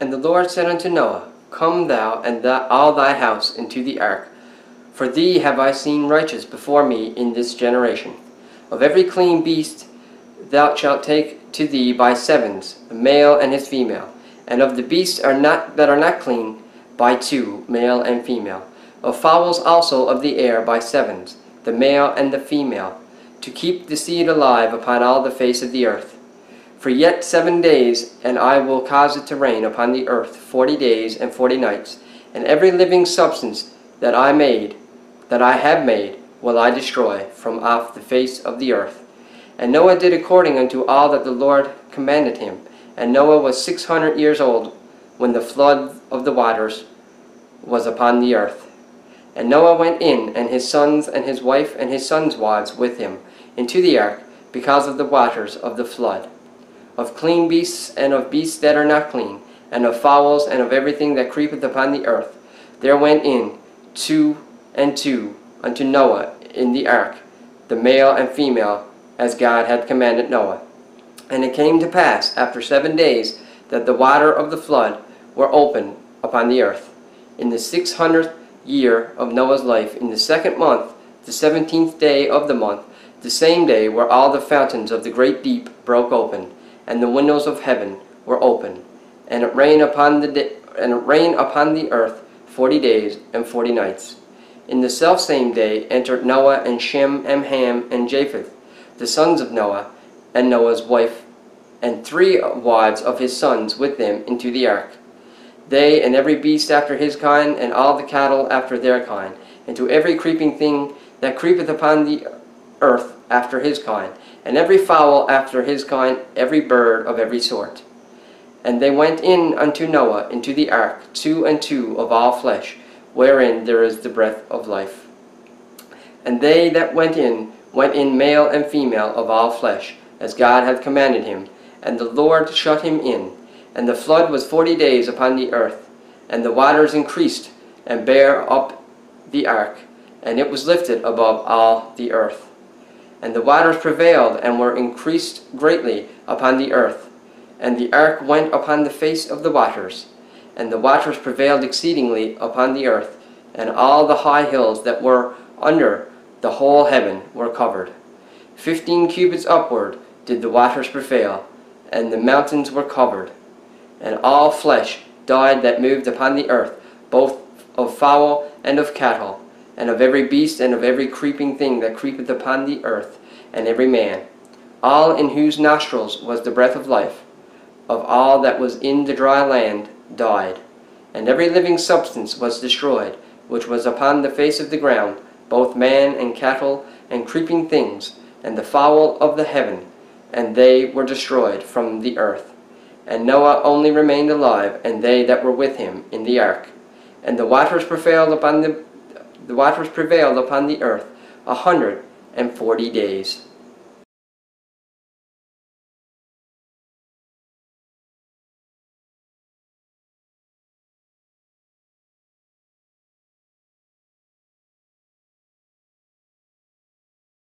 And the Lord said unto Noah, Come thou and th- all thy house into the ark, for thee have I seen righteous before me in this generation. Of every clean beast thou shalt take to thee by sevens, a male and his female, and of the beasts are not that are not clean by two, male and female. Of fowls also of the air by sevens, the male and the female, to keep the seed alive upon all the face of the earth. For yet seven days, and I will cause it to rain upon the earth forty days and forty nights, and every living substance that I made, that I have made, will I destroy from off the face of the earth. And Noah did according unto all that the Lord commanded him. And Noah was six hundred years old when the flood of the waters was upon the earth. And Noah went in, and his sons, and his wife, and his sons' wives with him, into the ark, because of the waters of the flood. Of clean beasts, and of beasts that are not clean, and of fowls, and of everything that creepeth upon the earth, there went in two and two unto Noah in the ark, the male and female, as God had commanded Noah. And it came to pass, after seven days, that the water of the flood were opened upon the earth. In the six hundredth year of Noah's life, in the second month, the seventeenth day of the month, the same day were all the fountains of the great deep broke open, and the windows of heaven were open, and it rained upon the and it rained upon the earth forty days and forty nights. In the selfsame day entered Noah and Shem and Ham and Japheth, the sons of Noah, and Noah's wife, and three wives of his sons with them into the ark. They and every beast after his kind, and all the cattle after their kind, and to every creeping thing that creepeth upon the earth after his kind, and every fowl after his kind, every bird of every sort. And they went in unto Noah into the ark, two and two of all flesh, wherein there is the breath of life. And they that went in, went in male and female of all flesh, as God had commanded him. And the Lord shut him in. And the flood was forty days upon the earth. And the waters increased, and bare up the ark, and it was lifted above all the earth. And the waters prevailed, and were increased greatly upon the earth. And the ark went upon the face of the waters. And the waters prevailed exceedingly upon the earth, and all the high hills that were under the whole heaven were covered. Fifteen cubits upward did the waters prevail, and the mountains were covered. And all flesh died that moved upon the earth, both of fowl and of cattle, and of every beast and of every creeping thing that creepeth upon the earth, and every man, all in whose nostrils was the breath of life, of all that was in the dry land, died. And every living substance was destroyed, which was upon the face of the ground, both man and cattle and creeping things, and the fowl of the heaven, and they were destroyed from the earth. And Noah only remained alive, and they that were with him in the ark. And the waters prevailed upon the the waters prevailed upon the earth a hundred and forty days.